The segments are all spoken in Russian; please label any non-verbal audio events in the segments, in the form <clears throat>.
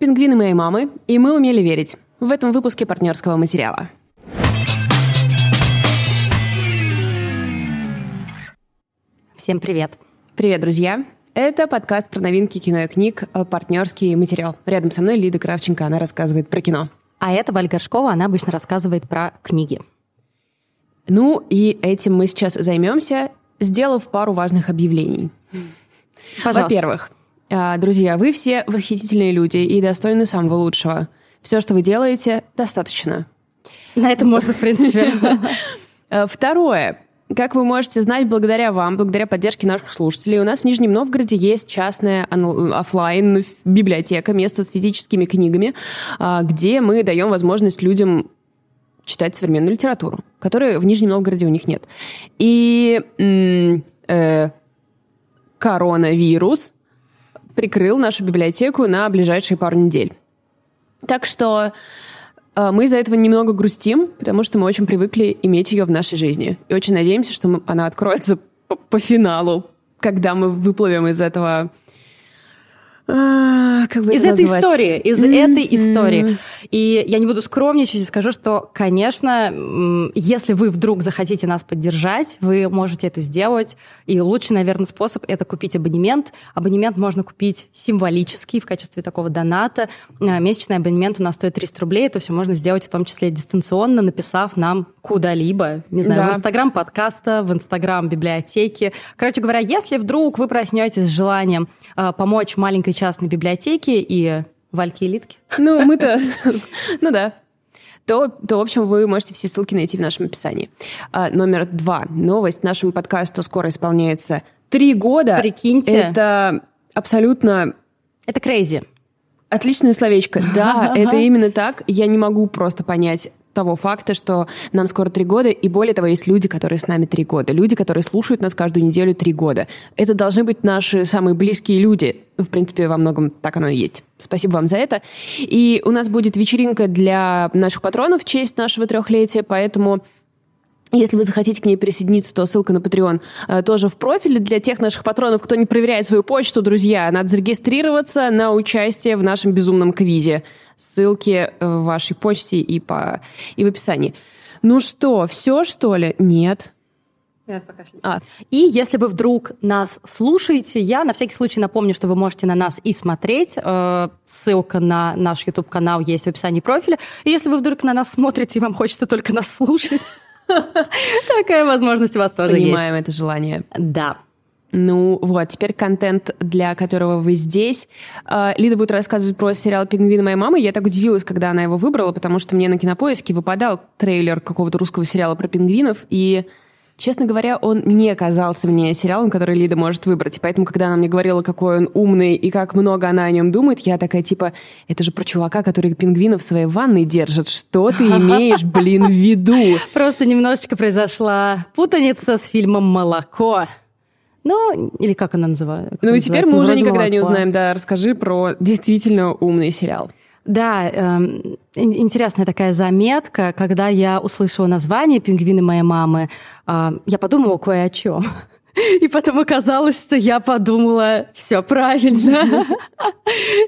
«Пингвины моей мамы» и «Мы умели верить» в этом выпуске партнерского материала. Всем привет. Привет, друзья. Это подкаст про новинки кино и книг «Партнерский материал». Рядом со мной Лида Кравченко, она рассказывает про кино. А это Валь Горшкова, она обычно рассказывает про книги. Ну и этим мы сейчас займемся, сделав пару важных объявлений. Пожалуйста. Во-первых, друзья, вы все восхитительные люди и достойны самого лучшего. Все, что вы делаете, достаточно. На этом можно, в принципе. <laughs> А, Второе. Как вы можете знать, благодаря вам, благодаря поддержке наших слушателей, у нас в Нижнем Новгороде есть частная оффлайн библиотека, место с физическими книгами, а, где мы даем возможность людям читать современную литературу, которой в Нижнем Новгороде у них нет. И э, коронавирус прикрыл нашу библиотеку на ближайшие пару недель. Так что э, мы из-за этого немного грустим, потому что мы очень привыкли иметь ее в нашей жизни. И очень надеемся, что она откроется <laughs> по, по финалу, когда мы выплывем из этого... а, как бы Из это этой назвать? истории, из этой истории. И я не буду скромничать и скажу, что, конечно, если вы вдруг захотите нас поддержать, вы можете это сделать. И лучший, наверное, способ — это купить абонемент. Абонемент можно купить символический в качестве такого доната. А, Месячный абонемент у нас стоит 300 рублей. Это все можно сделать в том числе дистанционно, написав нам куда-либо. Не знаю, Да. в Инстаграм подкаста, в Инстаграм библиотеки. Короче говоря, если вдруг вы проснетесь с желанием а, помочь маленькой частной библиотеке и Вальке и Литке, Ну, мы-то... <laughs> Ну да. То, то, в общем, вы можете все ссылки найти в нашем описании. А, номер два. Новость. Нашему подкасту скоро исполняется три года. Прикиньте. Это абсолютно это крейзи. отличное словечко. Да, <laughs> это именно так. Я не могу просто понять того факта, что нам скоро три года, и более того, есть люди, которые с нами три года, люди, которые слушают нас каждую неделю три года. Это должны быть наши самые близкие люди. В принципе, во многом так оно и есть. Спасибо вам за это. И у нас будет вечеринка для наших патронов в честь нашего трехлетия, поэтому если вы захотите к ней присоединиться, то ссылка на Patreon э, тоже в профиле. Для тех наших патронов, кто не проверяет свою почту, друзья, надо зарегистрироваться на участие в нашем безумном квизе. Ссылки э, в вашей почте и, по, и в описании. Ну что, все что ли? Нет. А, И если вы вдруг нас слушаете, я на всякий случай напомню, что вы можете на нас и смотреть. Э, Ссылка на наш YouTube-канал есть в описании профиля. И если вы вдруг на нас смотрите, и вам хочется только нас слушать, такая возможность у вас тоже понимаем есть. это желание. Да. Ну вот, теперь контент, для которого вы здесь. А, Лида будет рассказывать про сериал «Пингвины моей мамы». Я так удивилась, когда она его выбрала, потому что мне на кинопоиске выпадал трейлер какого-то русского сериала про пингвинов, и Честно говоря, он не казался мне сериалом, который Лида может выбрать. И поэтому, когда она мне говорила, какой он умный и как много она о нем думает, я такая, типа, это же про чувака, который пингвинов в своей ванной держит. Что ты <laughs> имеешь, блин, в виду? Просто немножечко произошла путаница с фильмом «Молоко». Ну, или как она называется? Ну и теперь мы уже никогда не узнаем. Да, расскажи про действительно умный сериал. Да, ин- интересная такая заметка. Когда я услышала название «Пингвины моей мамы», а, я подумала кое о чем. <laughs> И потом оказалось, что я подумала, все правильно. <laughs>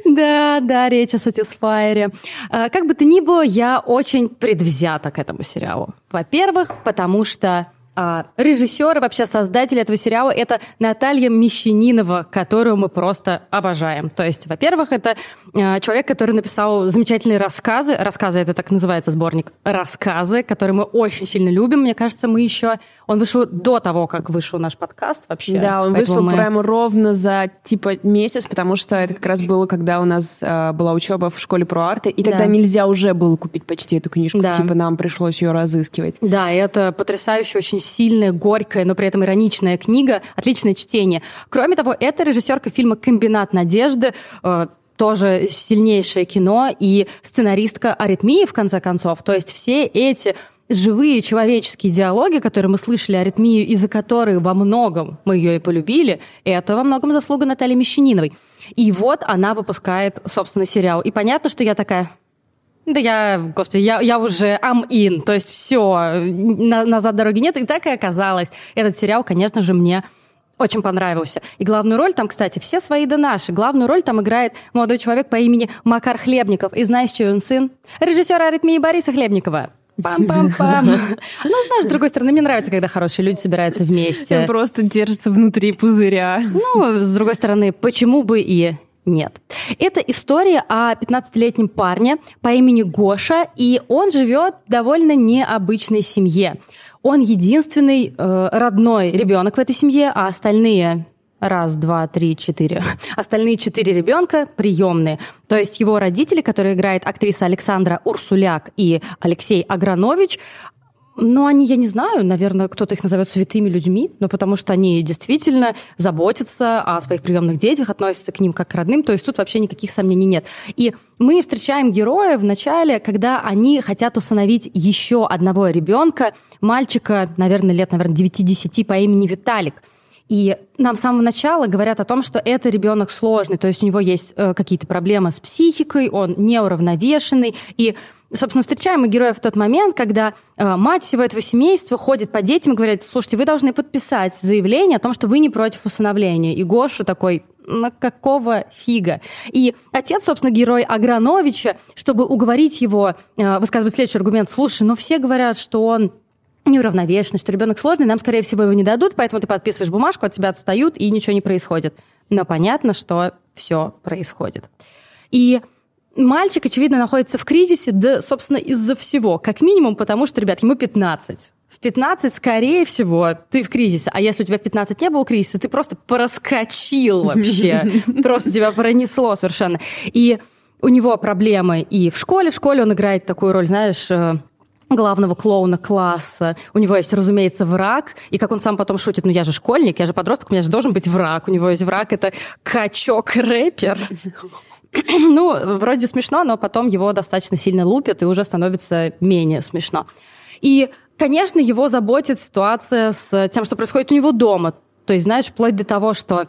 Да, да, речь о Satisfyer. А, Как бы то ни было, я очень предвзята к этому сериалу. Во-первых, потому что а, режиссер вообще создатель этого сериала это Наталья Мещанинова, которую мы просто обожаем. То есть, во-первых, это а, человек, который написал замечательные рассказы. Рассказы это так называется сборник рассказы, которые мы очень сильно любим. Мне кажется, мы еще он вышел до того, как вышел наш подкаст вообще. Да, он Поэтому вышел мы- прямо ровно за типа месяц, потому что это как раз было, когда у нас э, была учеба в школе про арты, и тогда Да. нельзя уже было купить почти эту книжку, Да. типа нам пришлось ее разыскивать. Да, и это потрясающая, очень сильная, горькая, но при этом ироничная книга, отличное чтение. Кроме того, это режиссерка фильма «Комбинат надежды», э, тоже сильнейшее кино, и сценаристка «Аритмии», в конце концов. То есть все эти живые человеческие диалоги, которые мы слышали аритмию, и за которые во многом мы ее и полюбили, это во многом заслуга Натальи Мещаниновой. И вот она выпускает собственный сериал. И понятно, что я такая, да я, господи, я, я уже am in, то есть все, назад дороги нет. И так и оказалось. Этот сериал, конечно же, мне очень понравился. И главную роль там, кстати, все свои да наши. Главную роль там играет молодой человек по имени Макар Хлебников. И знаешь, чей он сын? Режиссера аритмии Бориса Хлебникова. Пам-пам-пам. <laughs> Ну, знаешь, с другой стороны, мне нравится, когда хорошие люди собираются вместе. Просто держится внутри пузыря. Ну, с другой стороны, почему бы и нет. Это история о 15-летнем парне по имени Гоша, и он живет в довольно необычной семье. Он единственный э, родной ребенок в этой семье, а остальные раз, два, три, четыре. <laughs> Остальные четыре ребенка приемные. То есть его родители, которые играет актриса Александра Урсуляк и Алексей Агранович, ну, они, я не знаю, наверное, кто-то их назовет святыми людьми, но потому что они действительно заботятся о своих приемных детях, относятся к ним как к родным, то есть тут вообще никаких сомнений нет. И мы встречаем героя в начале, когда они хотят усыновить еще одного ребенка, мальчика, наверное, лет, наверное, 9-10 по имени Виталик. И нам с самого начала говорят о том, что это ребенок сложный, то есть у него есть э, какие-то проблемы с психикой, он неуравновешенный, и собственно, встречаем мы героя в тот момент, когда э, мать всего этого семейства ходит по детям и говорит, слушайте, вы должны подписать заявление о том, что вы не против усыновления. И Гоша такой, на какого фига? И отец, собственно, герой Аграновича, чтобы уговорить его, э, высказывать следующий аргумент, слушай, ну все говорят, что он неуравновешенный, что ребенок сложный, нам, скорее всего, его не дадут, поэтому ты подписываешь бумажку, от тебя отстают, и ничего не происходит. Но понятно, что все происходит. И Мальчик, очевидно, находится в кризисе, да, собственно, из-за всего. Как минимум, потому что, ребят, ему 15. В 15, скорее всего, ты в кризисе. А если у тебя в 15 не было кризиса, ты просто проскочил <laughs> вообще. Просто тебя пронесло совершенно. И у него проблемы и в школе. В школе он играет такую роль, знаешь, э, главного клоуна класса. У него есть, разумеется, враг. И как он сам потом шутит, ну я же школьник, я же подросток, у меня же должен быть враг. У него есть враг, это качок-рэпер. <clears throat> ну, вроде смешно, но потом его достаточно сильно лупят, и уже становится менее смешно. И, конечно, его заботит ситуация с тем, что происходит у него дома. То есть, знаешь, вплоть до того, что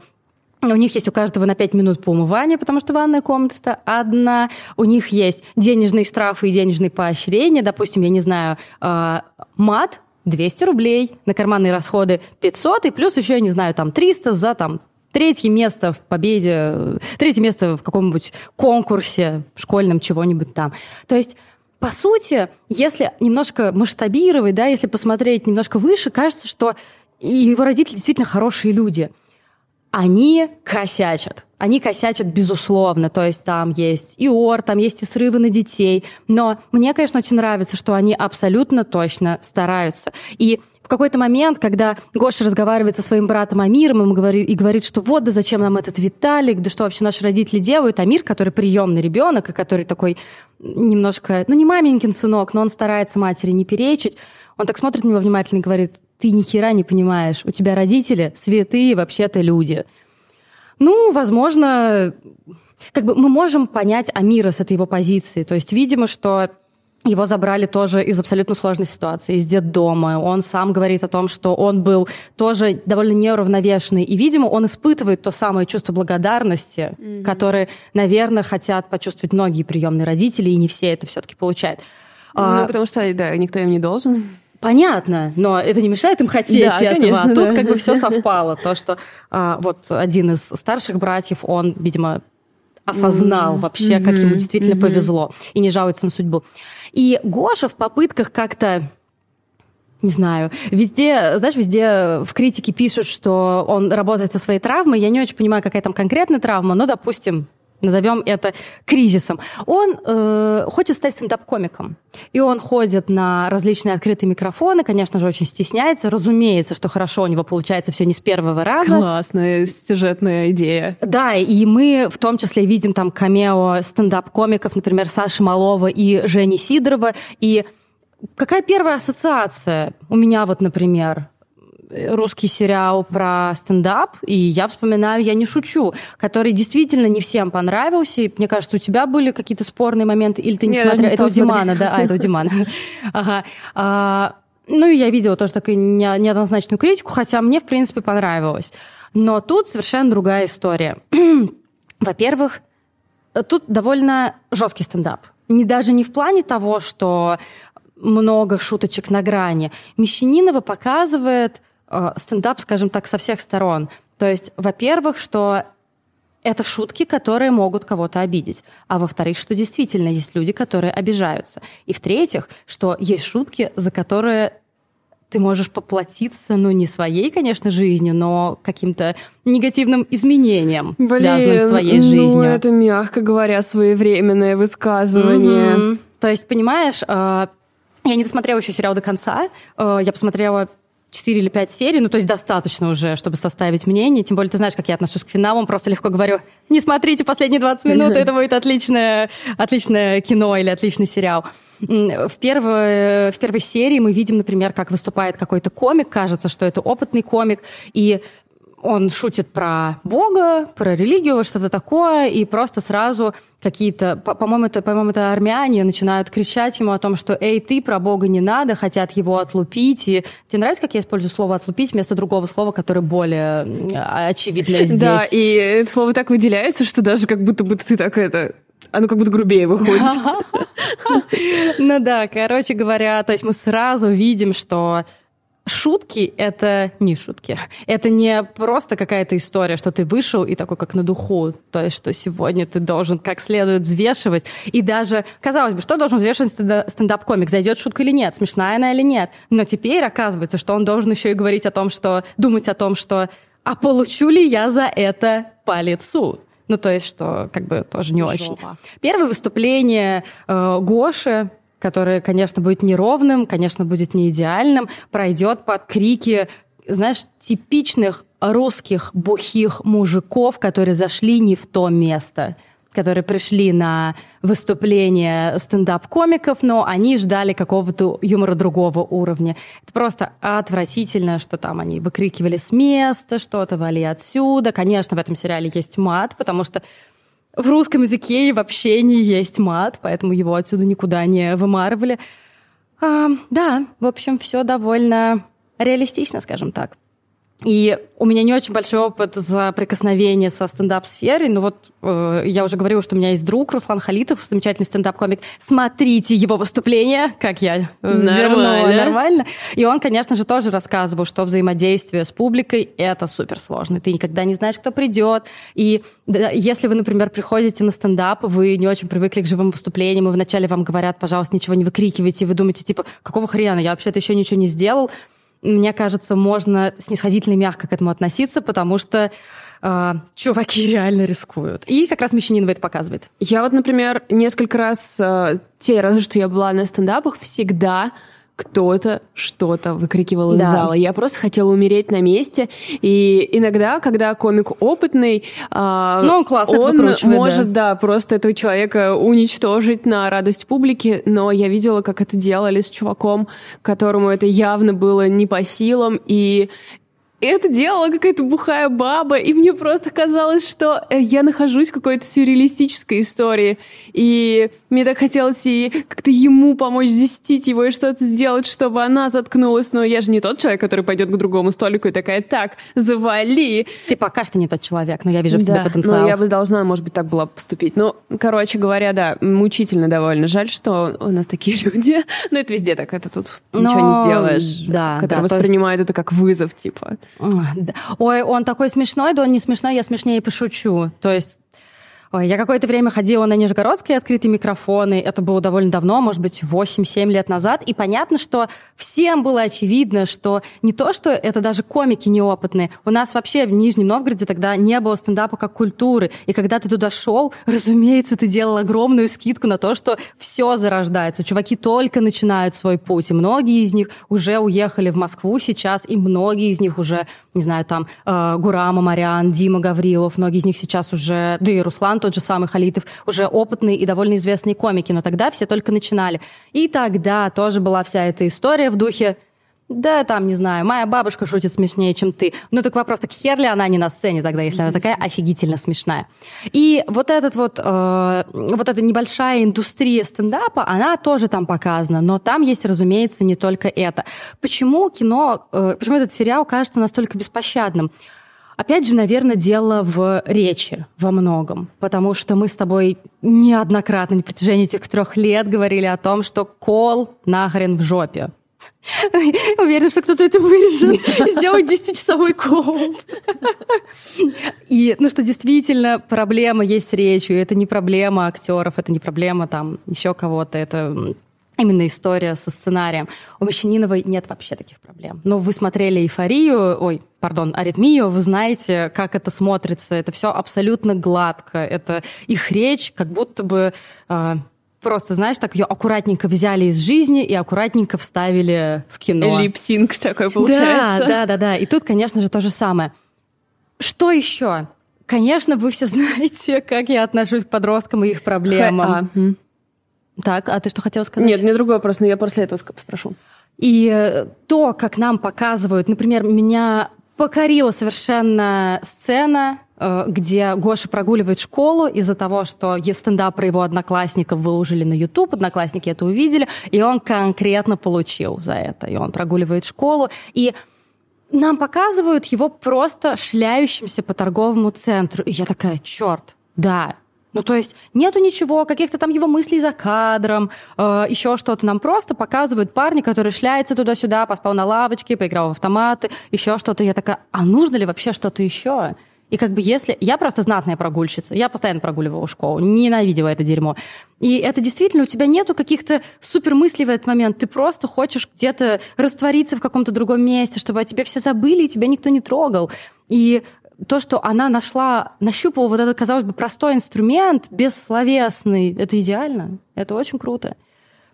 у них есть у каждого на 5 минут по умыванию, потому что ванная комната одна. У них есть денежные штрафы и денежные поощрения. Допустим, я не знаю, а, мат 200 рублей, на карманные расходы 500, и плюс еще, я не знаю, там 300 за там третье место в победе, третье место в каком-нибудь конкурсе школьном чего-нибудь там. То есть по сути, если немножко масштабировать, да, если посмотреть немножко выше, кажется, что его родители действительно хорошие люди. Они косячат. Они косячат, безусловно. То есть там есть и ор, там есть и срывы на детей. Но мне, конечно, очень нравится, что они абсолютно точно стараются. И в какой-то момент, когда Гоша разговаривает со своим братом Амиром и говорит, и говорит, что вот, да зачем нам этот Виталик, да что вообще наши родители делают, Амир, который приемный ребенок, и который такой немножко, ну не маменькин сынок, но он старается матери не перечить, он так смотрит на него внимательно и говорит, ты ни хера не понимаешь, у тебя родители святые вообще-то люди. Ну, возможно, как бы мы можем понять Амира с этой его позиции. То есть, видимо, что его забрали тоже из абсолютно сложной ситуации, из детдома. Он сам говорит о том, что он был тоже довольно неуравновешенный. И, видимо, он испытывает то самое чувство благодарности, mm-hmm. которое, наверное, хотят почувствовать многие приемные родители, и не все это все-таки получают. Ну, а, потому что, да, никто им не должен. Понятно, но это не мешает им хотеть да, этого. Конечно, тут да. как бы все совпало. То, что а, вот один из старших братьев, он, видимо, осознал mm-hmm. вообще, как ему действительно mm-hmm. повезло, и не жалуется на судьбу. И Гоша в попытках как-то не знаю, везде, знаешь, везде в критике пишут, что он работает со своей травмой. Я не очень понимаю, какая там конкретная травма, но, допустим, назовем это кризисом. Он э, хочет стать стендап-комиком. И он ходит на различные открытые микрофоны, конечно же, очень стесняется. Разумеется, что хорошо у него получается все не с первого раза. Классная сюжетная идея. Да, и мы в том числе видим там камео стендап-комиков, например, Саши Малова и Жени Сидорова. И какая первая ассоциация у меня вот, например? Русский сериал про стендап, и я вспоминаю «Я не шучу», который действительно не всем понравился. И мне кажется, у тебя были какие-то спорные моменты, или ты не? Не это у Димана, да? А, это у Димана. <laughs> Ага. А, ну, и я видела тоже такую неоднозначную критику, хотя мне, в принципе, понравилось. Но тут совершенно другая история. <clears throat> Во-первых, тут довольно жесткий стендап. Не даже не в плане того, что много шуточек на грани. Мещанинова показывает стендап, скажем так, со всех сторон. То есть, во-первых, что это шутки, которые могут кого-то обидеть. А во-вторых, что действительно есть люди, которые обижаются. И в-третьих, что есть шутки, за которые ты можешь поплатиться, ну, не своей, конечно, жизнью, но каким-то негативным изменением, Блин, связанным с твоей ну, жизнью. Ну, это, мягко говоря, своевременное высказывание. Mm-hmm. То есть, понимаешь, э, я не досмотрела еще сериал до конца. Э, я посмотрела 4 или 5 серий, ну, то есть достаточно уже, чтобы составить мнение. Тем более, ты знаешь, как я отношусь к финалам, просто легко говорю, не смотрите последние 20 минут, это будет отличное, отличное кино или отличный сериал. В первой, в первой серии мы видим, например, как выступает какой-то комик, кажется, что это опытный комик, и он шутит про Бога, про религию, что-то такое, и просто сразу какие-то, по-моему, это, по-моему, это армяне начинают кричать ему о том, что «Эй, ты, про Бога не надо», хотят его отлупить. И тебе нравится, как я использую слово «отлупить» вместо другого слова, которое более очевидное <laughs> здесь? Да, и это слово так выделяется, что даже как будто бы ты так это оно как будто грубее выходит. <laughs> Ну да, короче говоря, то есть мы сразу видим, что Шутки — это не шутки. Это не просто какая-то история, что ты вышел и такой, как на духу. То есть, что сегодня ты должен как следует взвешивать. И даже, казалось бы, что должен взвешивать стендап-комик? Зайдет шутка или нет? Смешная она или нет? Но теперь оказывается, что он должен еще и говорить о том, что... Думать о том, что «А получу ли я за это по лицу?» Ну, то есть, что как бы тоже не Жопа. очень. Первое выступление э, Гоши которое, конечно, будет неровным, конечно, будет не идеальным, пройдет под крики, знаешь, типичных русских бухих мужиков, которые зашли не в то место которые пришли на выступление стендап-комиков, но они ждали какого-то юмора другого уровня. Это просто отвратительно, что там они выкрикивали с места, что-то вали отсюда. Конечно, в этом сериале есть мат, потому что в русском языке и вообще не есть мат, поэтому его отсюда никуда не вымарывали. А, да, в общем, все довольно реалистично, скажем так. И у меня не очень большой опыт за прикосновение со стендап-сферой, но вот э, я уже говорила, что у меня есть друг Руслан Халитов, замечательный стендап-комик. Смотрите его выступление, как я э, нормально. вернула нормально. И он, конечно же, тоже рассказывал, что взаимодействие с публикой — это суперсложно. Ты никогда не знаешь, кто придет. И да, если вы, например, приходите на стендап, вы не очень привыкли к живым выступлениям, и вначале вам говорят, пожалуйста, ничего не выкрикивайте, и вы думаете, типа, какого хрена, я вообще-то еще ничего не сделал, мне кажется, можно снисходительно и мягко к этому относиться, потому что э, чуваки <laughs> реально рискуют. И как раз Мещанинова это показывает. Я вот, например, несколько раз, э, те разы, что я была на стендапах, всегда кто-то что-то выкрикивал из да. зала. Я просто хотела умереть на месте. И иногда, когда комик опытный, э, ну, классно он может, да. да, просто этого человека уничтожить на радость публики. Но я видела, как это делали с чуваком, которому это явно было не по силам. И это делала какая-то бухая баба, и мне просто казалось, что э, я нахожусь в какой-то сюрреалистической истории, и мне так хотелось и как-то ему помочь застить его и что-то сделать, чтобы она заткнулась, но я же не тот человек, который пойдет к другому столику и такая, так, завали. Ты пока что не тот человек, но я вижу в да, тебе потенциал. Ну, я бы должна, может быть, так была поступить. Ну, короче говоря, да, мучительно довольно. Жаль, что у нас такие <laughs> люди. Но это везде так, это тут но... ничего не сделаешь. Да, которые да, воспринимают есть... это как вызов, типа. Ой, он такой смешной, да он не смешной, я смешнее пошучу. То есть Ой, я какое-то время ходила на Нижегородские открытые микрофоны. Это было довольно давно, может быть, 8-7 лет назад. И понятно, что всем было очевидно, что не то, что это даже комики неопытные. У нас вообще в Нижнем Новгороде тогда не было стендапа как культуры. И когда ты туда шел, разумеется, ты делал огромную скидку на то, что все зарождается. Чуваки только начинают свой путь. И многие из них уже уехали в Москву сейчас, и многие из них уже, не знаю, там, э, Гурама Марян, Дима Гаврилов, многие из них сейчас уже, да и Руслан тот же самый Халитов, уже опытные и довольно известные комики, но тогда все только начинали. И тогда тоже была вся эта история в духе да, там, не знаю, моя бабушка шутит смешнее, чем ты. Ну, так вопрос, так хер ли она не на сцене тогда, если она такая офигительно смешная? И вот этот вот, э, вот эта небольшая индустрия стендапа, она тоже там показана, но там есть, разумеется, не только это. Почему кино, э, почему этот сериал кажется настолько беспощадным? Опять же, наверное, дело в речи во многом, потому что мы с тобой неоднократно на протяжении этих трех лет говорили о том, что кол нахрен в жопе. <laughs> Уверена, что кто-то это вырежет. Сделать 10-часовой коуп. И, ну что, действительно, проблема есть с речью. Это не проблема актеров, это не проблема там еще кого-то. Это именно история со сценарием. У Мещаниновой нет вообще таких проблем. Но вы смотрели «Эйфорию», ой, пардон, «Аритмию», вы знаете, как это смотрится. Это все абсолютно гладко. Это их речь как будто бы а, просто, знаешь, так ее аккуратненько взяли из жизни и аккуратненько вставили в кино. Lip sync такой получается. Да, да, да, да. И тут, конечно же, то же самое. Что еще? Конечно, вы все <laughs> знаете, как я отношусь к подросткам и их проблемам. Х- а. Так, а ты что хотела сказать? Нет, мне другой вопрос, но я после этого спрошу. И э, то, как нам показывают, например, меня покорила совершенно сцена, э, где Гоша прогуливает школу из-за того, что стендап про его одноклассников выложили на YouTube, одноклассники это увидели, и он конкретно получил за это. И он прогуливает школу. И нам показывают его просто шляющимся по торговому центру. И я такая, черт, да, ну, то есть нету ничего, каких-то там его мыслей за кадром, э, еще что-то. Нам просто показывают парня, который шляется туда-сюда, поспал на лавочке, поиграл в автоматы, еще что-то. Я такая, а нужно ли вообще что-то еще? И как бы если... Я просто знатная прогульщица. Я постоянно прогуливала школу, ненавидела это дерьмо. И это действительно, у тебя нету каких-то супер мыслей в этот момент. Ты просто хочешь где-то раствориться в каком-то другом месте, чтобы о тебе все забыли, и тебя никто не трогал. И то, что она нашла, нащупала вот этот, казалось бы, простой инструмент, бессловесный, это идеально. Это очень круто.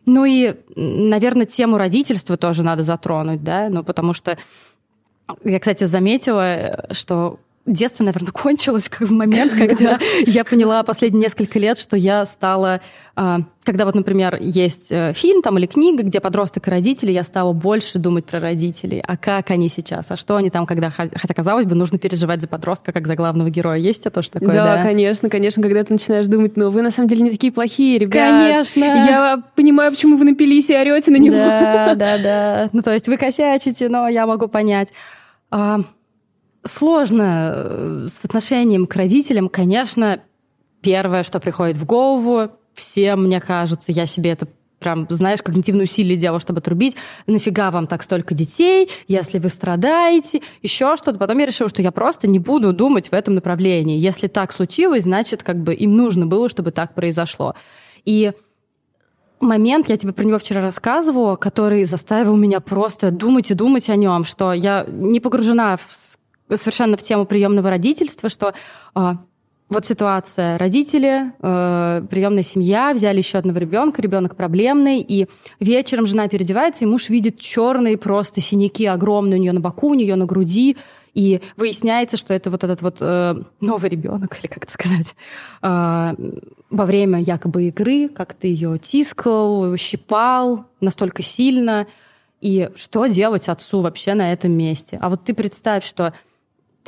Ну и, наверное, тему родительства тоже надо затронуть, да, ну потому что я, кстати, заметила, что детство, наверное, <laughs> кончилось как в момент, когда я поняла последние несколько лет, что я стала... А, когда вот, например, есть э, фильм там или книга, где подросток и родители, я стала больше думать про родителей. А как они сейчас? А что они там, когда... Хотя, казалось бы, нужно переживать за подростка, как за главного героя. Есть это тоже такое, да? Да, конечно, конечно. Когда ты начинаешь думать, ну, вы на самом деле не такие плохие, ребят. Конечно. Я понимаю, почему вы напились и орете на него. Да, <laughs> да, да. Ну, то есть вы косячите, но я могу понять. Сложно э, с отношением к родителям, конечно, первое, что приходит в голову, всем, мне кажется, я себе это прям, знаешь, когнитивные усилия делала, чтобы отрубить. Нафига вам так столько детей, если вы страдаете, еще что-то. Потом я решила, что я просто не буду думать в этом направлении. Если так случилось, значит, как бы им нужно было, чтобы так произошло. И момент, я тебе про него вчера рассказывала, который заставил меня просто думать и думать о нем, что я не погружена в совершенно в тему приемного родительства, что а, вот ситуация. Родители, э, приемная семья, взяли еще одного ребенка, ребенок проблемный, и вечером жена переодевается, и муж видит черные просто синяки огромные у нее на боку, у нее на груди, и выясняется, что это вот этот вот э, новый ребенок, <laughs> или как это сказать, э, во время якобы игры как-то ее тискал, щипал настолько сильно, и что делать отцу вообще на этом месте? А вот ты представь, что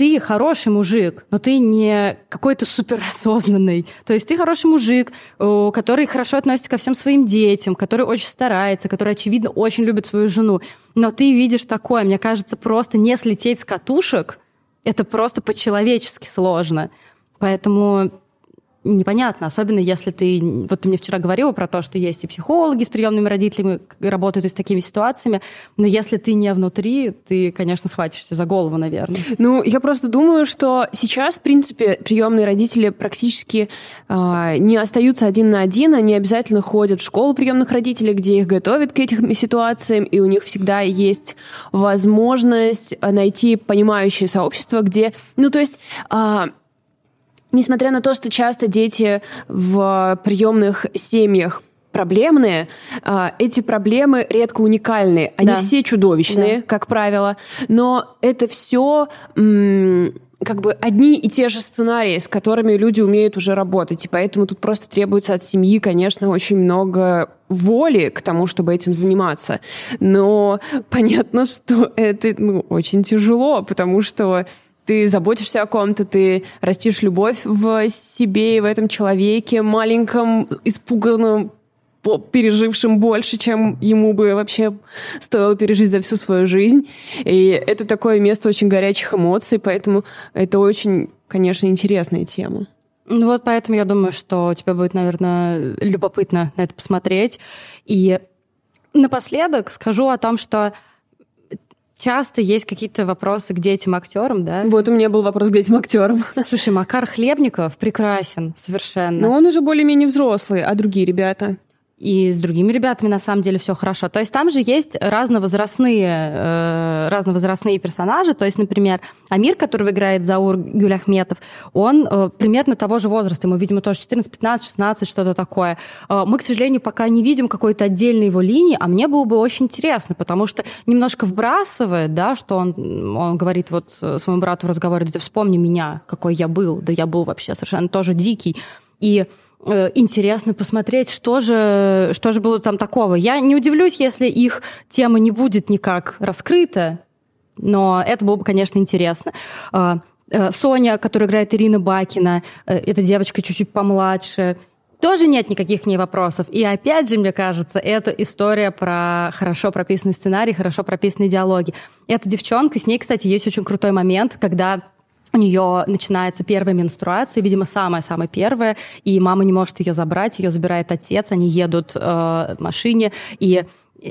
ты хороший мужик, но ты не какой-то суперосознанный. То есть ты хороший мужик, который хорошо относится ко всем своим детям, который очень старается, который, очевидно, очень любит свою жену. Но ты видишь такое, мне кажется, просто не слететь с катушек, это просто по-человечески сложно. Поэтому непонятно, особенно если ты... Вот ты мне вчера говорила про то, что есть и психологи с приемными родителями, работают и с такими ситуациями, но если ты не внутри, ты, конечно, схватишься за голову, наверное. Ну, я просто думаю, что сейчас, в принципе, приемные родители практически э, не остаются один на один, они обязательно ходят в школу приемных родителей, где их готовят к этим ситуациям, и у них всегда есть возможность найти понимающее сообщество, где... Ну, то есть... Э, Несмотря на то, что часто дети в приемных семьях проблемные, а, эти проблемы редко уникальные. Они да. все чудовищные, да. как правило, но это все как бы одни и те же сценарии, с которыми люди умеют уже работать. И поэтому тут просто требуется от семьи, конечно, очень много воли к тому, чтобы этим заниматься. Но <laughs> понятно, что это ну, очень тяжело, потому что ты заботишься о ком-то, ты растишь любовь в себе и в этом человеке, маленьком, испуганном, пережившим больше, чем ему бы вообще стоило пережить за всю свою жизнь. И это такое место очень горячих эмоций, поэтому это очень, конечно, интересная тема. Ну вот поэтому я думаю, что тебе будет, наверное, любопытно на это посмотреть. И напоследок скажу о том, что часто есть какие-то вопросы к детям актерам, да? Вот у меня был вопрос к детям актерам. Слушай, Макар Хлебников прекрасен совершенно. Но он уже более-менее взрослый, а другие ребята? И с другими ребятами на самом деле все хорошо. То есть там же есть разновозрастные, э, разновозрастные персонажи. То есть, например, Амир, которого играет Заур Гюляхметов, он э, примерно того же возраста. Ему, видимо, тоже 14, 15, 16, что-то такое. Э, мы, к сожалению, пока не видим какой-то отдельной его линии, а мне было бы очень интересно, потому что немножко вбрасывает, да, что он, он говорит вот своему брату в разговоре, да ты вспомни меня, какой я был, да я был вообще совершенно тоже дикий. И интересно посмотреть, что же, что же было там такого. Я не удивлюсь, если их тема не будет никак раскрыта, но это было бы, конечно, интересно. А, э, Соня, которая играет Ирина Бакина, э, эта девочка чуть-чуть помладше, тоже нет никаких к ней вопросов. И опять же, мне кажется, это история про хорошо прописанный сценарий, хорошо прописанные диалоги. Эта девчонка, с ней, кстати, есть очень крутой момент, когда у нее начинается первая менструация, видимо, самая-самая первая, и мама не может ее забрать, ее забирает отец, они едут э, в машине, и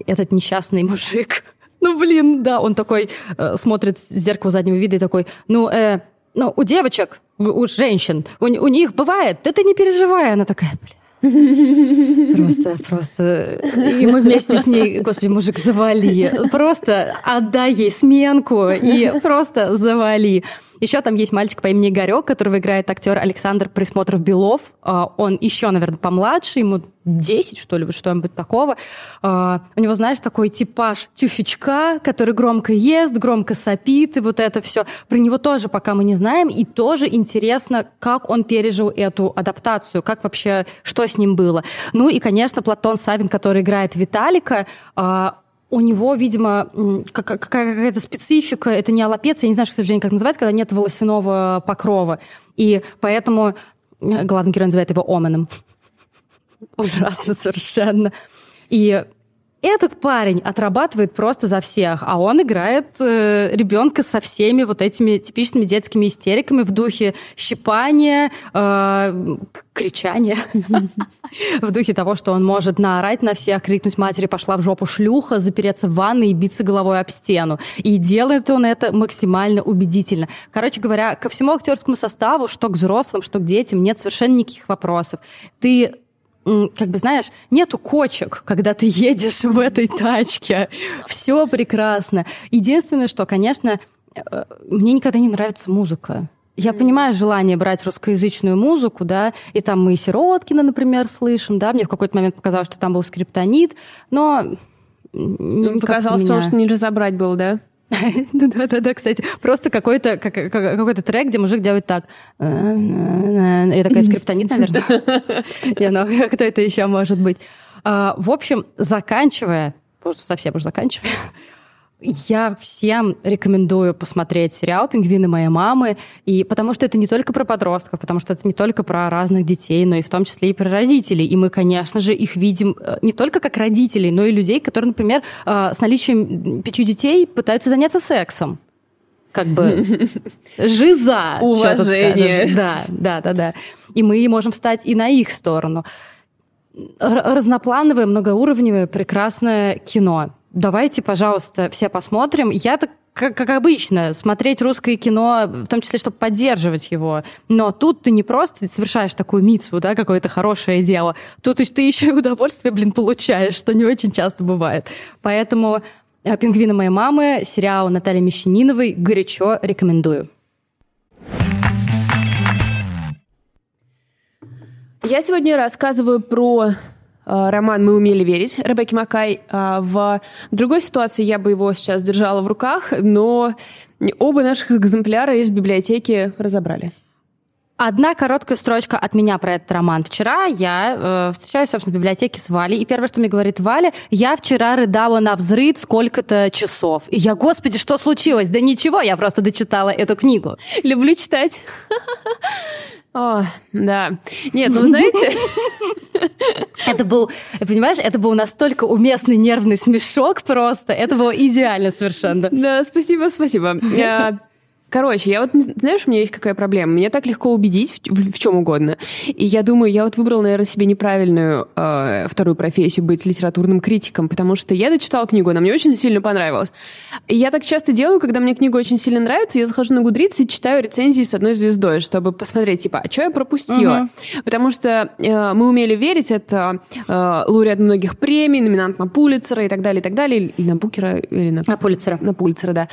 этот несчастный <laughs> мужик, ну, блин, да, он такой э, смотрит в зеркало заднего вида и такой, ну, э, ну, у девочек, у женщин, у, у них бывает, да ты не переживай, она такая, блин, Просто, просто... И мы вместе с ней, господи, мужик, завали. Просто отдай ей сменку и просто завали. Еще там есть мальчик по имени Игорек, которого играет актер Александр Присмотров Белов. А, он еще, наверное, помладше, ему 10, что ли, что-нибудь такого. А, у него, знаешь, такой типаж тюфячка, который громко ест, громко сопит, и вот это все. Про него тоже пока мы не знаем, и тоже интересно, как он пережил эту адаптацию, как вообще, что с ним было. Ну и, конечно, Платон Савин, который играет Виталика, а, у него, видимо, какая-то специфика, это не аллопеция, я не знаю, к сожалению, как называть, когда нет волосяного покрова. И поэтому э, главный герой называет его Оменом. <laughs> Ужасно совершенно. И этот парень отрабатывает просто за всех, а он играет э, ребенка со всеми вот этими типичными детскими истериками в духе щипания, э, кричания, <laughs> в духе того, что он может наорать на всех, крикнуть матери «пошла в жопу шлюха», запереться в ванной и биться головой об стену. И делает он это максимально убедительно. Короче говоря, ко всему актерскому составу, что к взрослым, что к детям, нет совершенно никаких вопросов. Ты как бы, знаешь, нету кочек, когда ты едешь в этой тачке. Все прекрасно. Единственное, что, конечно, э, мне никогда не нравится музыка. Я понимаю желание брать русскоязычную музыку, да, и там мы и Сироткина, например, слышим, да, мне в какой-то момент показалось, что там был скриптонит, но... Показалось, потому что не разобрать был, да? <laughs> Да-да-да, кстати. Просто какой-то какой то трек, где мужик делает так. Я такая скриптонит, наверное. Не, ну <laughs> кто это еще может быть? А, в общем, заканчивая, просто совсем уж заканчивая, я всем рекомендую посмотреть сериал «Пингвины моей мамы», и потому что это не только про подростков, потому что это не только про разных детей, но и в том числе и про родителей. И мы, конечно же, их видим э, не только как родителей, но и людей, которые, например, э, с наличием пятью детей пытаются заняться сексом как бы <laughs> жиза. Уважение. Да, да, да, да. И мы можем встать и на их сторону. Разноплановое, многоуровневое, прекрасное кино давайте, пожалуйста, все посмотрим. Я так как, как обычно, смотреть русское кино, в том числе, чтобы поддерживать его. Но тут ты не просто совершаешь такую мицу, да, какое-то хорошее дело. Тут ты еще и удовольствие, блин, получаешь, что не очень часто бывает. Поэтому э, «Пингвины моей мамы», сериал Натальи Мещаниновой горячо рекомендую. Я сегодня рассказываю про роман «Мы умели верить» Ребекки Макай. А в другой ситуации я бы его сейчас держала в руках, но оба наших экземпляра из библиотеки разобрали. Одна короткая строчка от меня про этот роман. Вчера я э, встречаюсь, собственно, в библиотеке с Валей, и первое, что мне говорит Валя, я вчера рыдала на взрыв сколько-то часов. И я, господи, что случилось? Да ничего, я просто дочитала эту книгу. Люблю читать. <laughs> О, да. Нет, ну знаете... <laughs> Это был, понимаешь, это был настолько уместный нервный смешок просто. Это было идеально совершенно. Да, спасибо, спасибо. <laughs> Короче, я вот, знаешь, у меня есть какая проблема. Меня так легко убедить в, в, в чем угодно. И я думаю, я вот выбрала, наверное, себе неправильную э, вторую профессию быть литературным критиком, потому что я дочитала книгу, она мне очень сильно понравилась. И я так часто делаю, когда мне книга очень сильно нравится, я захожу на Гудриц и читаю рецензии с одной звездой, чтобы посмотреть, типа, а что я пропустила? Угу. Потому что э, мы умели верить, это э, лауреат многих премий, номинант на Пулицера и так далее, и так далее, или на Букера, или на... На Пулицера. На Пулицера, да.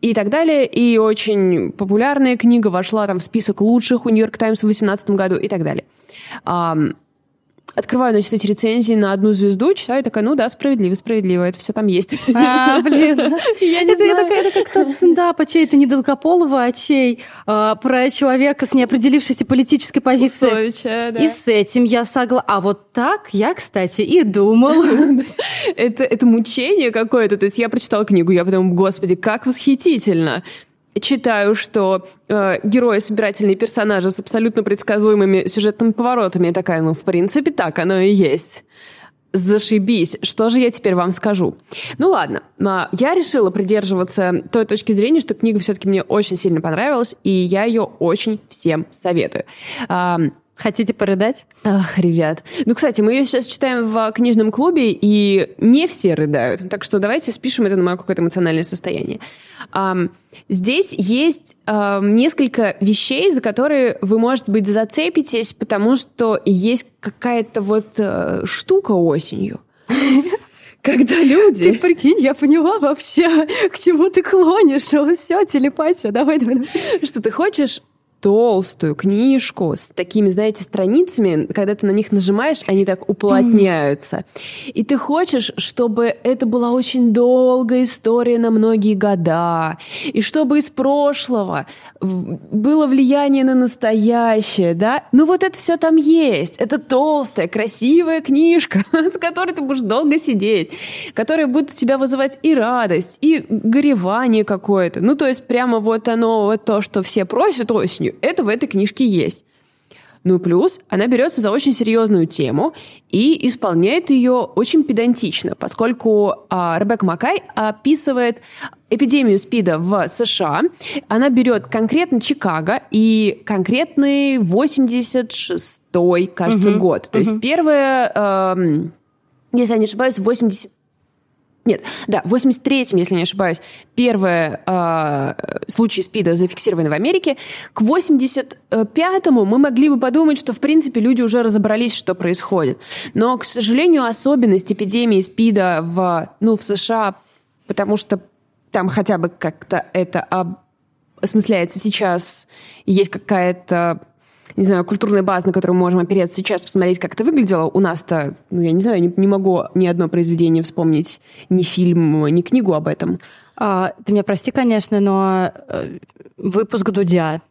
И так далее, и очень очень популярная книга, вошла там в список лучших у Нью-Йорк Таймс в 2018 году и так далее. Открываю, значит, эти рецензии на одну звезду, читаю, такая, ну да, справедливо, справедливо, это все там есть. А, блин. <laughs> Я не это, знаю. Это, это как тот стендап, а чей это не Долгополова, а чей а, про человека с неопределившейся политической позицией. Усовича, да. И с этим я согласна. А вот так я, кстати, и думал. <laughs> это, это мучение какое-то. То есть я прочитала книгу, я подумала, господи, как восхитительно читаю, что э, герои собирательные персонажи с абсолютно предсказуемыми сюжетными поворотами. Я такая, ну, в принципе, так оно и есть. Зашибись. Что же я теперь вам скажу? Ну ладно, а, я решила придерживаться той точки зрения, что книга все-таки мне очень сильно понравилась, и я ее очень всем советую. Хотите порыдать? Ах, ребят. Ну, кстати, мы ее сейчас читаем в книжном клубе, и не все рыдают. Так что давайте спишем это на мое какое-то эмоциональное состояние. Um, здесь есть uh, несколько вещей, за которые вы, может быть, зацепитесь, потому что есть какая-то вот uh, штука осенью. <laughs> Когда люди... Ты прикинь, я поняла вообще, к чему ты клонишь. Все, телепатия, давай, давай. Что ты хочешь толстую книжку с такими, знаете, страницами, когда ты на них нажимаешь, они так уплотняются. Mm. И ты хочешь, чтобы это была очень долгая история на многие года, и чтобы из прошлого было влияние на настоящее, да? Ну вот это все там есть. Это толстая, красивая книжка, <laughs> с которой ты будешь долго сидеть, которая будет у тебя вызывать и радость, и горевание какое-то. Ну то есть прямо вот оно, вот то, что все просят осенью. Это в этой книжке есть. Ну, плюс она берется за очень серьезную тему и исполняет ее очень педантично, поскольку а, Ребекка Макай описывает эпидемию СПИДа в США. Она берет конкретно Чикаго и конкретный 86-й, кажется, угу, год. То угу. есть первое, э, если я не ошибаюсь, 80 нет, да, в 83-м, если не ошибаюсь, первый э, случай СПИДа зафиксирован в Америке. К 85-му мы могли бы подумать, что, в принципе, люди уже разобрались, что происходит. Но, к сожалению, особенность эпидемии СПИДа в, ну, в США, потому что там хотя бы как-то это осмысляется сейчас, есть какая-то не знаю, культурная база, на которую мы можем опереться сейчас, посмотреть, как это выглядело. У нас-то, ну, я не знаю, не, не могу ни одно произведение вспомнить, ни фильм, ни книгу об этом. А, ты меня прости, конечно, но э, выпуск Дудя.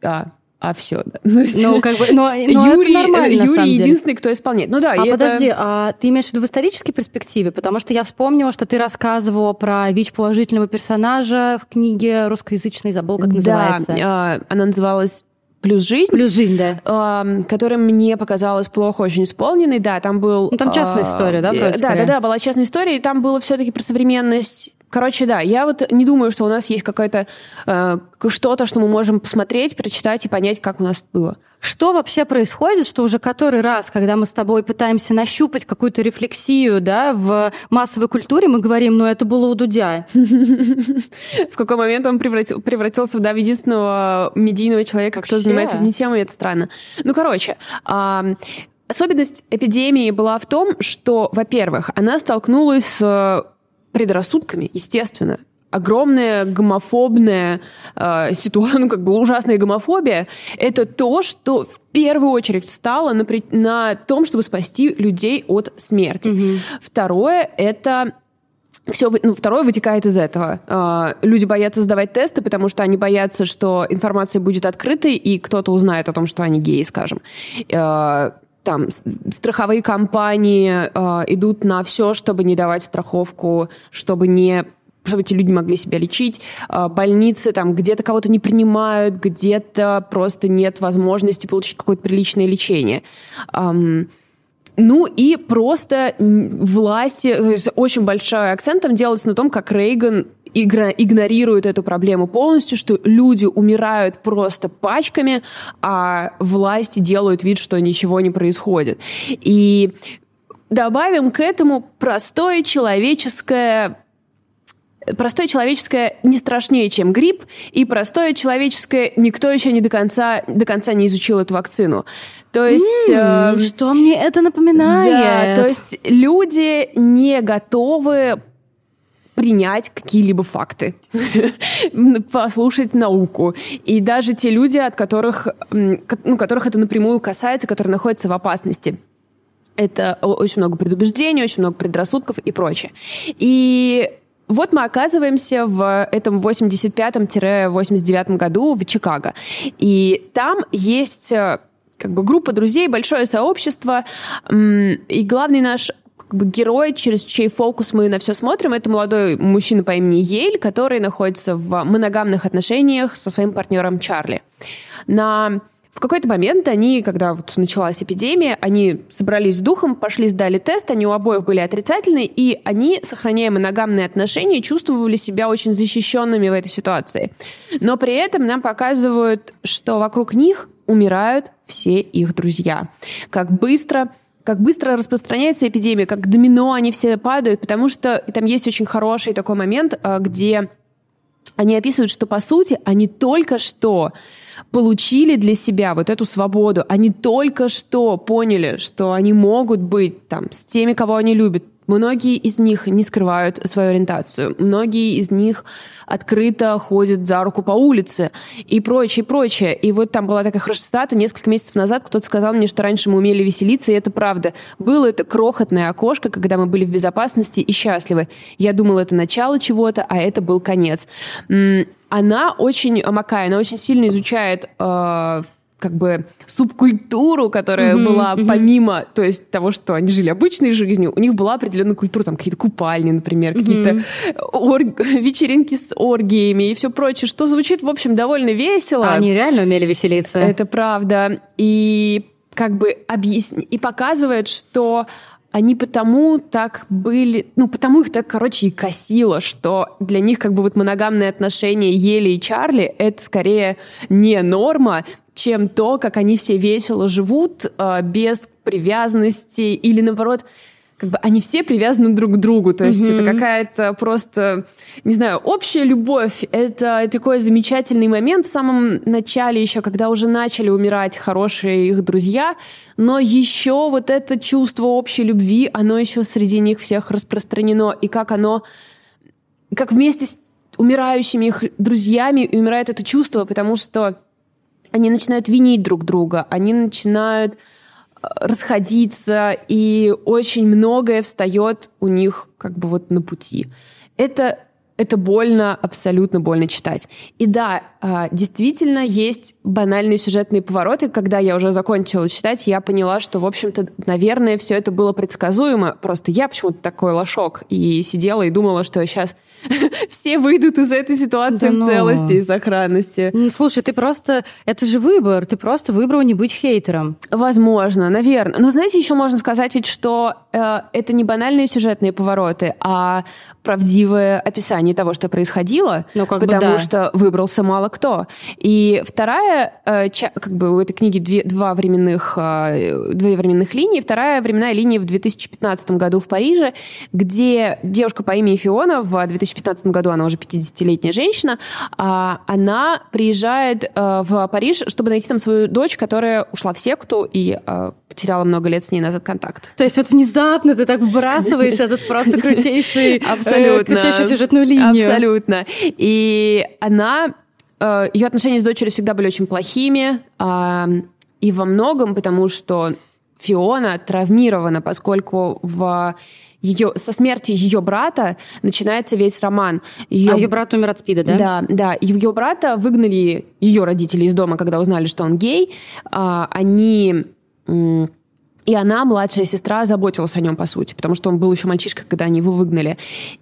Да а все. Да. Ну, как бы, но, но Юрий, это нормально, Юрий на самом деле. единственный, кто исполняет. Ну да. А подожди, это... а ты имеешь в виду в исторической перспективе? Потому что я вспомнила, что ты рассказывала про ВИЧ положительного персонажа в книге русскоязычной, забыл, как называется. Да, она называлась плюс жизнь. Плюс жизнь, да. Э, которая мне показалась плохо очень исполненной. Да, там был... Ну, там частная э, история, да, вроде Да, да, да, была частная история, и там было все-таки про современность. Короче, да, я вот не думаю, что у нас есть какое-то э, что-то, что мы можем посмотреть, прочитать и понять, как у нас было. Что вообще происходит, что уже который раз, когда мы с тобой пытаемся нащупать какую-то рефлексию да, в массовой культуре, мы говорим, ну это было у Дудя. <laughs> В какой момент он превратился в единственного медийного человека, кто занимается этими темами, это странно. Ну, короче, Особенность эпидемии была в том, что, во-первых, она столкнулась с предрассудками, естественно огромная гомофобная э, ситуация, <laughs> ну, как бы ужасная гомофобия, это то, что в первую очередь встало на, на том, чтобы спасти людей от смерти. Mm-hmm. Второе — это все, ну, второе вытекает из этого. Э, люди боятся сдавать тесты, потому что они боятся, что информация будет открытой, и кто-то узнает о том, что они геи, скажем. Э, там страховые компании э, идут на все, чтобы не давать страховку, чтобы не чтобы эти люди могли себя лечить. А, больницы там где-то кого-то не принимают, где-то просто нет возможности получить какое-то приличное лечение. Ну и просто власти, очень большой акцент там делается на том, как Рейган игнорирует эту проблему полностью, что люди умирают просто пачками, а власти делают вид, что ничего не происходит. И добавим к этому простое человеческое простое человеческое не страшнее, чем грипп, и простое человеческое никто еще не до конца, до конца не изучил эту вакцину. То есть... Mm, э, что мне это напоминает? Да, то есть люди не готовы принять какие-либо факты, <laughs> послушать науку. И даже те люди, от которых, ну, которых это напрямую касается, которые находятся в опасности. Это очень много предубеждений, очень много предрассудков и прочее. И вот мы оказываемся в этом 85-89 году в Чикаго. И там есть э, как бы группа друзей, большое сообщество. И главный наш как бы герой, через чей фокус мы на все смотрим, это молодой мужчина по имени Ель, который находится в моногамных отношениях со своим партнером Чарли. На в какой-то момент они, когда вот началась эпидемия, они собрались с духом, пошли, сдали тест, они у обоих были отрицательные, и они, сохраняя моногамные отношения, чувствовали себя очень защищенными в этой ситуации. Но при этом нам показывают, что вокруг них умирают все их друзья. Как быстро как быстро распространяется эпидемия, как домино они все падают, потому что там есть очень хороший такой момент, а, где они описывают, что по сути они только что получили для себя вот эту свободу, они только что поняли, что они могут быть там с теми, кого они любят, Многие из них не скрывают свою ориентацию. Многие из них открыто ходят за руку по улице и прочее, прочее. И вот там была такая хорошая стата. Несколько месяцев назад кто-то сказал мне, что раньше мы умели веселиться, и это правда. Было это крохотное окошко, когда мы были в безопасности и счастливы. Я думала, это начало чего-то, а это был конец. Она очень, Амакай, она очень сильно изучает э, как бы субкультуру, которая mm-hmm, была mm-hmm. помимо, то есть того, что они жили обычной жизнью, у них была определенная культура, там какие-то купальни, например, mm-hmm. какие-то орг... <laughs> вечеринки с оргиями и все прочее, что звучит, в общем, довольно весело. А они реально умели веселиться. Это правда. И как бы объясни... и показывает, что они потому так были, ну, потому их так, короче, и косило, что для них как бы вот моногамные отношения Ели и Чарли — это скорее не норма, чем то, как они все весело живут, э, без привязанности или, наоборот, как бы они все привязаны друг к другу. То есть mm-hmm. это какая-то просто, не знаю, общая любовь. Это такой замечательный момент в самом начале еще, когда уже начали умирать хорошие их друзья, но еще вот это чувство общей любви, оно еще среди них всех распространено. И как оно, как вместе с умирающими их друзьями умирает это чувство, потому что они начинают винить друг друга, они начинают расходиться, и очень многое встает у них как бы вот на пути. Это это больно, абсолютно больно читать. И да, а, действительно есть банальные сюжетные повороты. Когда я уже закончила читать, я поняла, что, в общем-то, наверное, все это было предсказуемо. Просто я почему-то такой лошок и сидела и думала, что сейчас <laughs> все выйдут из этой ситуации да в ну. целости и сохранности. Слушай, ты просто... Это же выбор. Ты просто выбрал не быть хейтером. Возможно, наверное. Но знаете, еще можно сказать ведь, что э, это не банальные сюжетные повороты, а правдивое описание того, что происходило, ну, как потому бы да. что выбрался мало кто. И вторая, э, как бы у этой книги две, два временных, э, две временных линии. Вторая временная линия в 2015 году в Париже, где девушка по имени Фиона в 2015 году, она уже 50-летняя женщина, а, она приезжает э, в Париж, чтобы найти там свою дочь, которая ушла в секту и потеряла много лет с ней назад контакт. То есть вот внезапно ты так вбрасываешь этот просто <laughs> крутейший Абсолютно. крутейшую сюжетную линию. Абсолютно. И она... Э, Ее отношения с дочерью всегда были очень плохими. И во многом потому, что Фиона травмирована, поскольку в ее, со смерти ее брата начинается весь роман. Ее, а ее брат умер от спида, да? Да, да. Ее брата выгнали ее родители из дома, когда узнали, что он гей. А, они и она, младшая сестра, заботилась о нем, по сути, потому что он был еще мальчишкой, когда они его выгнали.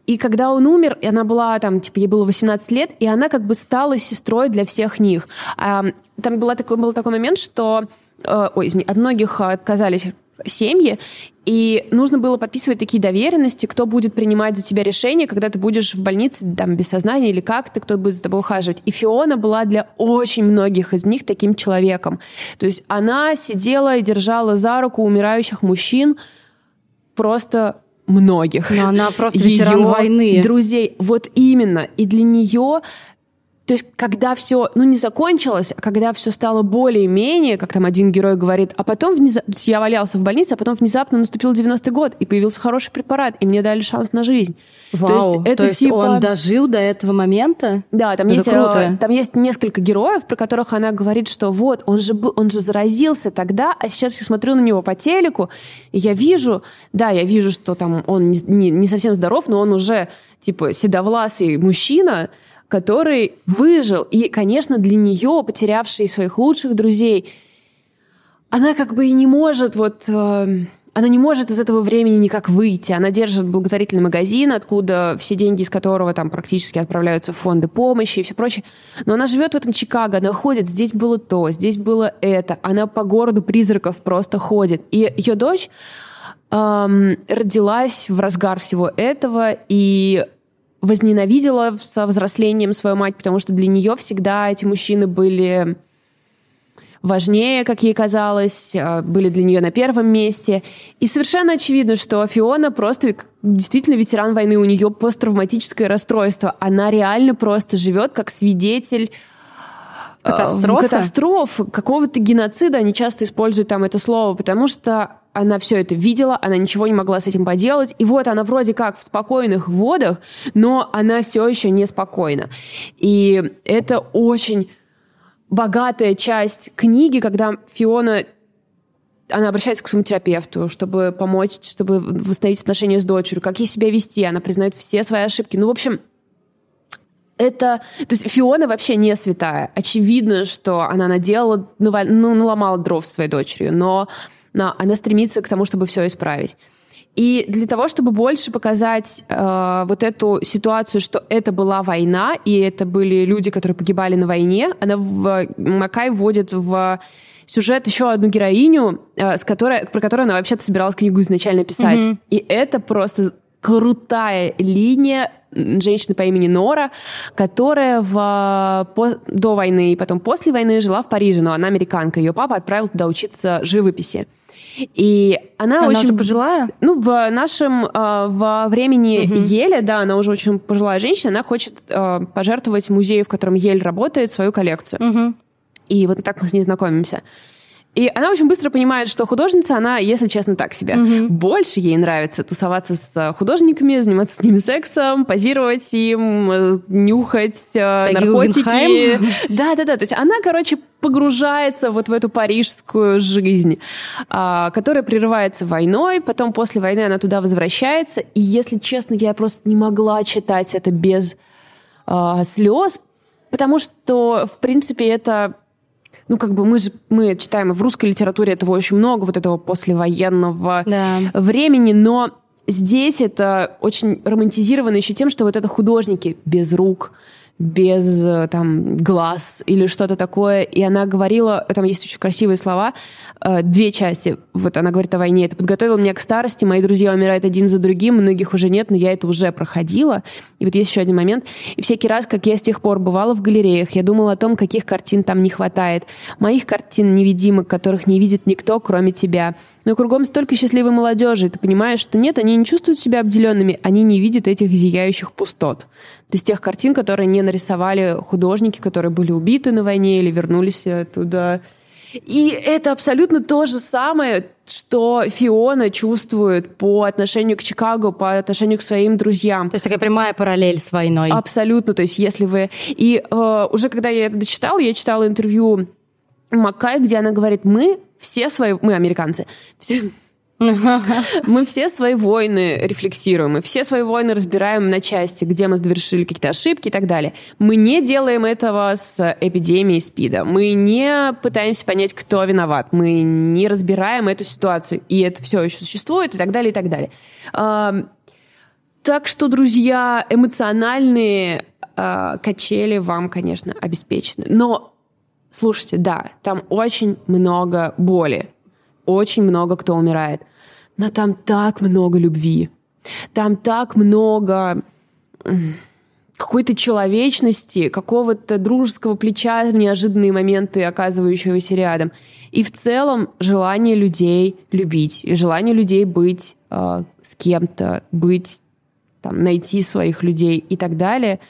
И когда он умер, и она была там, типа, ей было 18 лет, и она как бы стала сестрой для всех них. А, там была такой, был такой момент, что э, ой, извини, от многих отказались семьи, и нужно было подписывать такие доверенности, кто будет принимать за тебя решение, когда ты будешь в больнице там, без сознания или как-то, кто будет за тобой ухаживать. И Фиона была для очень многих из них таким человеком. То есть она сидела и держала за руку умирающих мужчин просто многих. Но она просто ветеран войны. Друзей. Вот именно. И для нее то есть, когда все, ну, не закончилось, а когда все стало более-менее, как там один герой говорит, а потом внезапно, я валялся в больнице, а потом внезапно наступил 90-й год, и появился хороший препарат, и мне дали шанс на жизнь. Вау, то есть, это то есть типа... он дожил до этого момента? Да, там есть, круто. Э, там есть несколько героев, про которых она говорит, что вот, он же, был, он же заразился тогда, а сейчас я смотрю на него по телеку, и я вижу, да, я вижу, что там он не, не, не совсем здоров, но он уже, типа, седовласый мужчина, который выжил. И, конечно, для нее, потерявшей своих лучших друзей, она как бы и не может вот... Э, она не может из этого времени никак выйти. Она держит благотворительный магазин, откуда все деньги из которого там практически отправляются в фонды помощи и все прочее. Но она живет в этом Чикаго, она ходит, здесь было то, здесь было это. Она по городу призраков просто ходит. И ее дочь эм, родилась в разгар всего этого, и возненавидела со взрослением свою мать, потому что для нее всегда эти мужчины были важнее, как ей казалось, а, были для нее на первом месте. И совершенно очевидно, что Фиона просто действительно ветеран войны, у нее посттравматическое расстройство. Она реально просто живет как свидетель Катастрофы? Катастроф, какого-то геноцида, они часто используют там это слово, потому что она все это видела, она ничего не могла с этим поделать, и вот она вроде как в спокойных водах, но она все еще неспокойна. И это очень богатая часть книги, когда Фиона она обращается к своему терапевту, чтобы помочь, чтобы восстановить отношения с дочерью, как ей себя вести, она признает все свои ошибки. Ну, в общем, это... То есть Фиона вообще не святая. Очевидно, что она наделала, ну, наломала дров своей дочерью, но, но она стремится к тому, чтобы все исправить. И для того, чтобы больше показать э, вот эту ситуацию, что это была война, и это были люди, которые погибали на войне, она в Макай вводит в сюжет еще одну героиню, э, с которой, про которую она вообще-то собиралась книгу изначально писать. Mm-hmm. И это просто крутая линия женщины по имени Нора, которая в, по, до войны и потом после войны жила в Париже, но она американка. Ее папа отправил туда учиться живописи. И она, она очень... уже пожилая? Ну, в нашем, э, во времени угу. Еле, да, она уже очень пожилая женщина, она хочет э, пожертвовать музею, в котором Ель работает, свою коллекцию. Угу. И вот так мы с ней знакомимся. И она очень быстро понимает, что художница, она, если честно, так себе. Угу. Больше ей нравится тусоваться с художниками, заниматься с ними сексом, позировать им, э, нюхать Пегги наркотики. <laughs> Да-да-да, то есть она, короче, погружается вот в эту парижскую жизнь, а, которая прерывается войной, потом после войны она туда возвращается, и, если честно, я просто не могла читать это без а, слез, потому что, в принципе, это ну, как бы мы же мы читаем в русской литературе этого очень много, вот этого послевоенного да. времени, но здесь это очень романтизировано еще тем, что вот это художники без рук, без э, там глаз или что-то такое. И она говорила, там есть очень красивые слова, э, две части. Вот она говорит о войне. Это подготовило меня к старости, мои друзья умирают один за другим, многих уже нет, но я это уже проходила. И вот есть еще один момент. И всякий раз, как я с тех пор бывала в галереях, я думала о том, каких картин там не хватает. Моих картин невидимых, которых не видит никто, кроме тебя. Но кругом столько счастливой молодежи, ты понимаешь, что нет, они не чувствуют себя обделенными, они не видят этих зияющих пустот. То есть тех картин, которые не нарисовали художники, которые были убиты на войне или вернулись оттуда. И это абсолютно то же самое, что Фиона чувствует по отношению к Чикаго, по отношению к своим друзьям. То есть такая прямая параллель с войной. Абсолютно. То есть если вы... И э, уже когда я это дочитала, я читала интервью Маккай, где она говорит, мы все свои, мы американцы, все, <laughs> мы все свои войны рефлексируем, мы все свои войны разбираем на части, где мы совершили какие-то ошибки и так далее. Мы не делаем этого с эпидемией СПИДа. Мы не пытаемся понять, кто виноват. Мы не разбираем эту ситуацию. И это все еще существует и так далее, и так далее. Так что, друзья, эмоциональные а, качели вам, конечно, обеспечены. Но Слушайте, да, там очень много боли. очень много кто умирает. Но там так много любви. Там так много какой-то человечности, какого-то дружеского плеча в неожиданные моменты, оказывающегося рядом. И в целом желание людей любить, и желание людей быть э, с кем-то, быть, там, найти своих людей и так далее.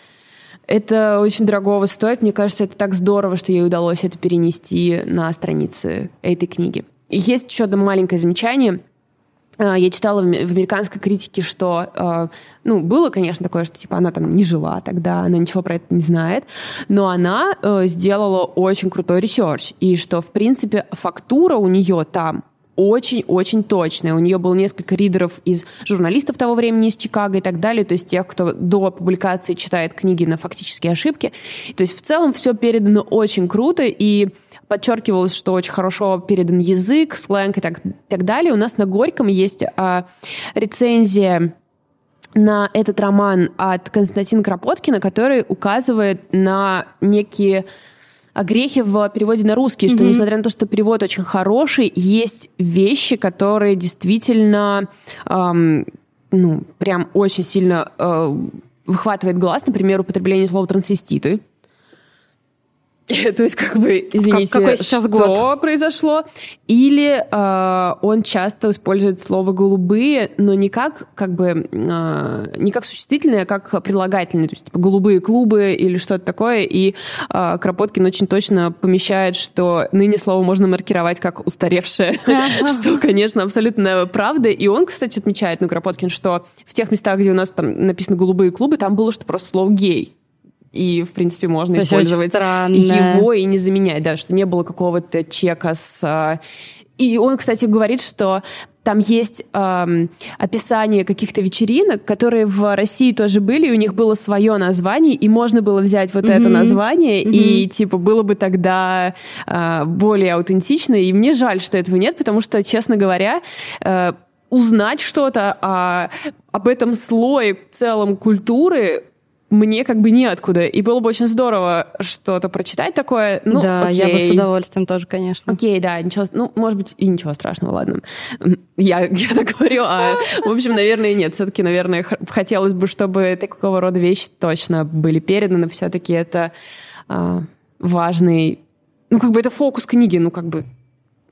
Это очень дорогого стоит. Мне кажется, это так здорово, что ей удалось это перенести на страницы этой книги. Есть еще одно маленькое замечание – я читала в американской критике, что, а, ну, было, конечно, такое, что, типа, она там не жила тогда, она ничего про это не знает, но она э, сделала очень крутой research, и что, в принципе, фактура у нее там очень-очень точная. У нее было несколько ридеров из журналистов того времени из Чикаго и так далее, то есть тех, кто до публикации читает книги на фактические ошибки. То есть в целом все передано очень круто, и подчеркивалось, что очень хорошо передан язык, сленг и так, так далее. У нас на Горьком есть а, рецензия на этот роман от Константина Кропоткина, который указывает на некие грехи в переводе на русский, mm-hmm. что несмотря на то, что перевод очень хороший, есть вещи, которые действительно, эм, ну, прям очень сильно э, выхватывает глаз, например, употребление слова трансвеститы. <laughs> То есть, как бы, извините, как, какой сейчас что год? <laughs> произошло? Или э, он часто использует слово «голубые», но не как, как бы, э, не как существительное, а как прилагательное. То есть, типа, голубые клубы или что-то такое. И э, Кропоткин очень точно помещает, что ныне слово можно маркировать как устаревшее, <laughs> что, конечно, абсолютно правда. И он, кстати, отмечает, ну, Кропоткин, что в тех местах, где у нас там написано «голубые клубы», там было, что просто слово «гей» и, в принципе, можно Это использовать его и не заменять, да, что не было какого-то чека с... А, и он, кстати, говорит, что там есть эм, описание каких-то вечеринок, которые в России тоже были, и у них было свое название, и можно было взять вот mm-hmm. это название, mm-hmm. и типа было бы тогда э, более аутентично. И мне жаль, что этого нет, потому что, честно говоря, э, узнать что-то о, об этом слое в целом культуры мне как бы неоткуда. И было бы очень здорово что-то прочитать такое. Ну, да, окей. я бы с удовольствием тоже, конечно. Окей, да, ничего, ну, может быть, и ничего страшного, ладно. Я, <laughs> я так говорю, а, в общем, наверное, нет. Все-таки, наверное, хотелось бы, чтобы такого рода вещи точно были переданы. Все-таки это а, важный, ну, как бы это фокус книги, ну, как бы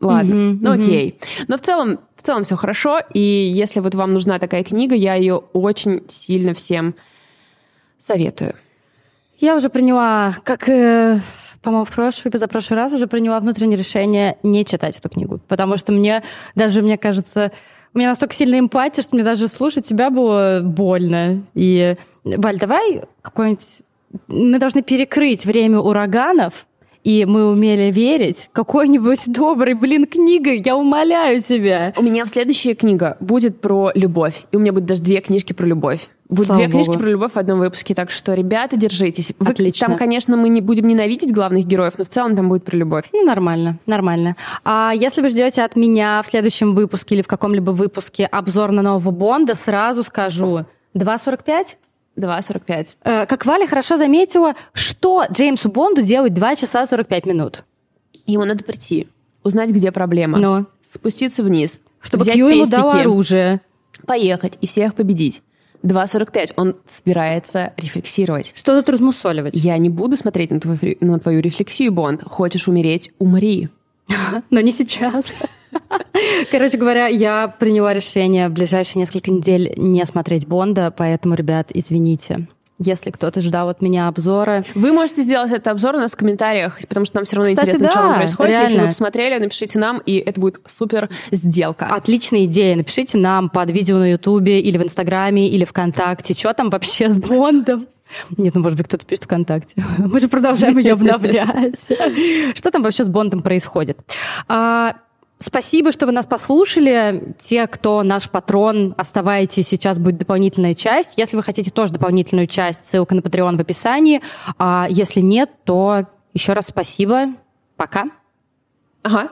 Ладно, mm-hmm, ну окей. Mm-hmm. Но в целом, в целом все хорошо. И если вот вам нужна такая книга, я ее очень сильно всем Советую. Я уже приняла, как э, по-моему, в прошлый, позапрошлый раз уже приняла внутреннее решение не читать эту книгу. Потому что мне даже, мне кажется, у меня настолько сильная эмпатия, что мне даже слушать тебя было больно. И, Валь, давай какой-нибудь... Мы должны перекрыть время ураганов, и мы умели верить. Какой-нибудь добрый, блин, книга, я умоляю тебя. У меня в следующая книга будет про любовь. И у меня будет даже две книжки про любовь. Будет Слава две Богу. книжки про любовь в одном выпуске, так что, ребята, держитесь. Вы, Отлично. Там, конечно, мы не будем ненавидеть главных героев, но в целом там будет про любовь. Ну, нормально, нормально. А если вы ждете от меня в следующем выпуске или в каком-либо выпуске обзор на нового Бонда, сразу скажу 2.45? 2.45. Э, как Валя хорошо заметила, что Джеймсу Бонду делать 2 часа 45 минут? Ему надо прийти, узнать, где проблема. Но. Спуститься вниз. Чтобы Кью ему дал оружие. Поехать и всех победить. 2.45. Он собирается рефлексировать. Что тут размусоливать? Я не буду смотреть на твою, на твою рефлексию, Бонд. Хочешь умереть? Умри. <laughs> Но не сейчас. <laughs> Короче говоря, я приняла решение в ближайшие несколько недель не смотреть Бонда, поэтому, ребят, извините. Если кто-то ждал от меня обзора. Вы можете сделать этот обзор у нас в комментариях, потому что нам все равно Кстати, интересно, да, что там происходит. реально. Если вы посмотрели, напишите нам, и это будет супер сделка. Отличная идея. Напишите нам под видео на Ютубе или в Инстаграме или ВКонтакте, что там вообще с Бондом. Нет, ну, может быть, кто-то пишет ВКонтакте. <laughs> Мы же продолжаем ее обновлять. <laughs> Что там вообще с Бондом происходит? Спасибо, что вы нас послушали. Те, кто наш патрон, оставайтесь, сейчас будет дополнительная часть. Если вы хотите тоже дополнительную часть, ссылка на Patreon в описании. А если нет, то еще раз спасибо. Пока. Ага.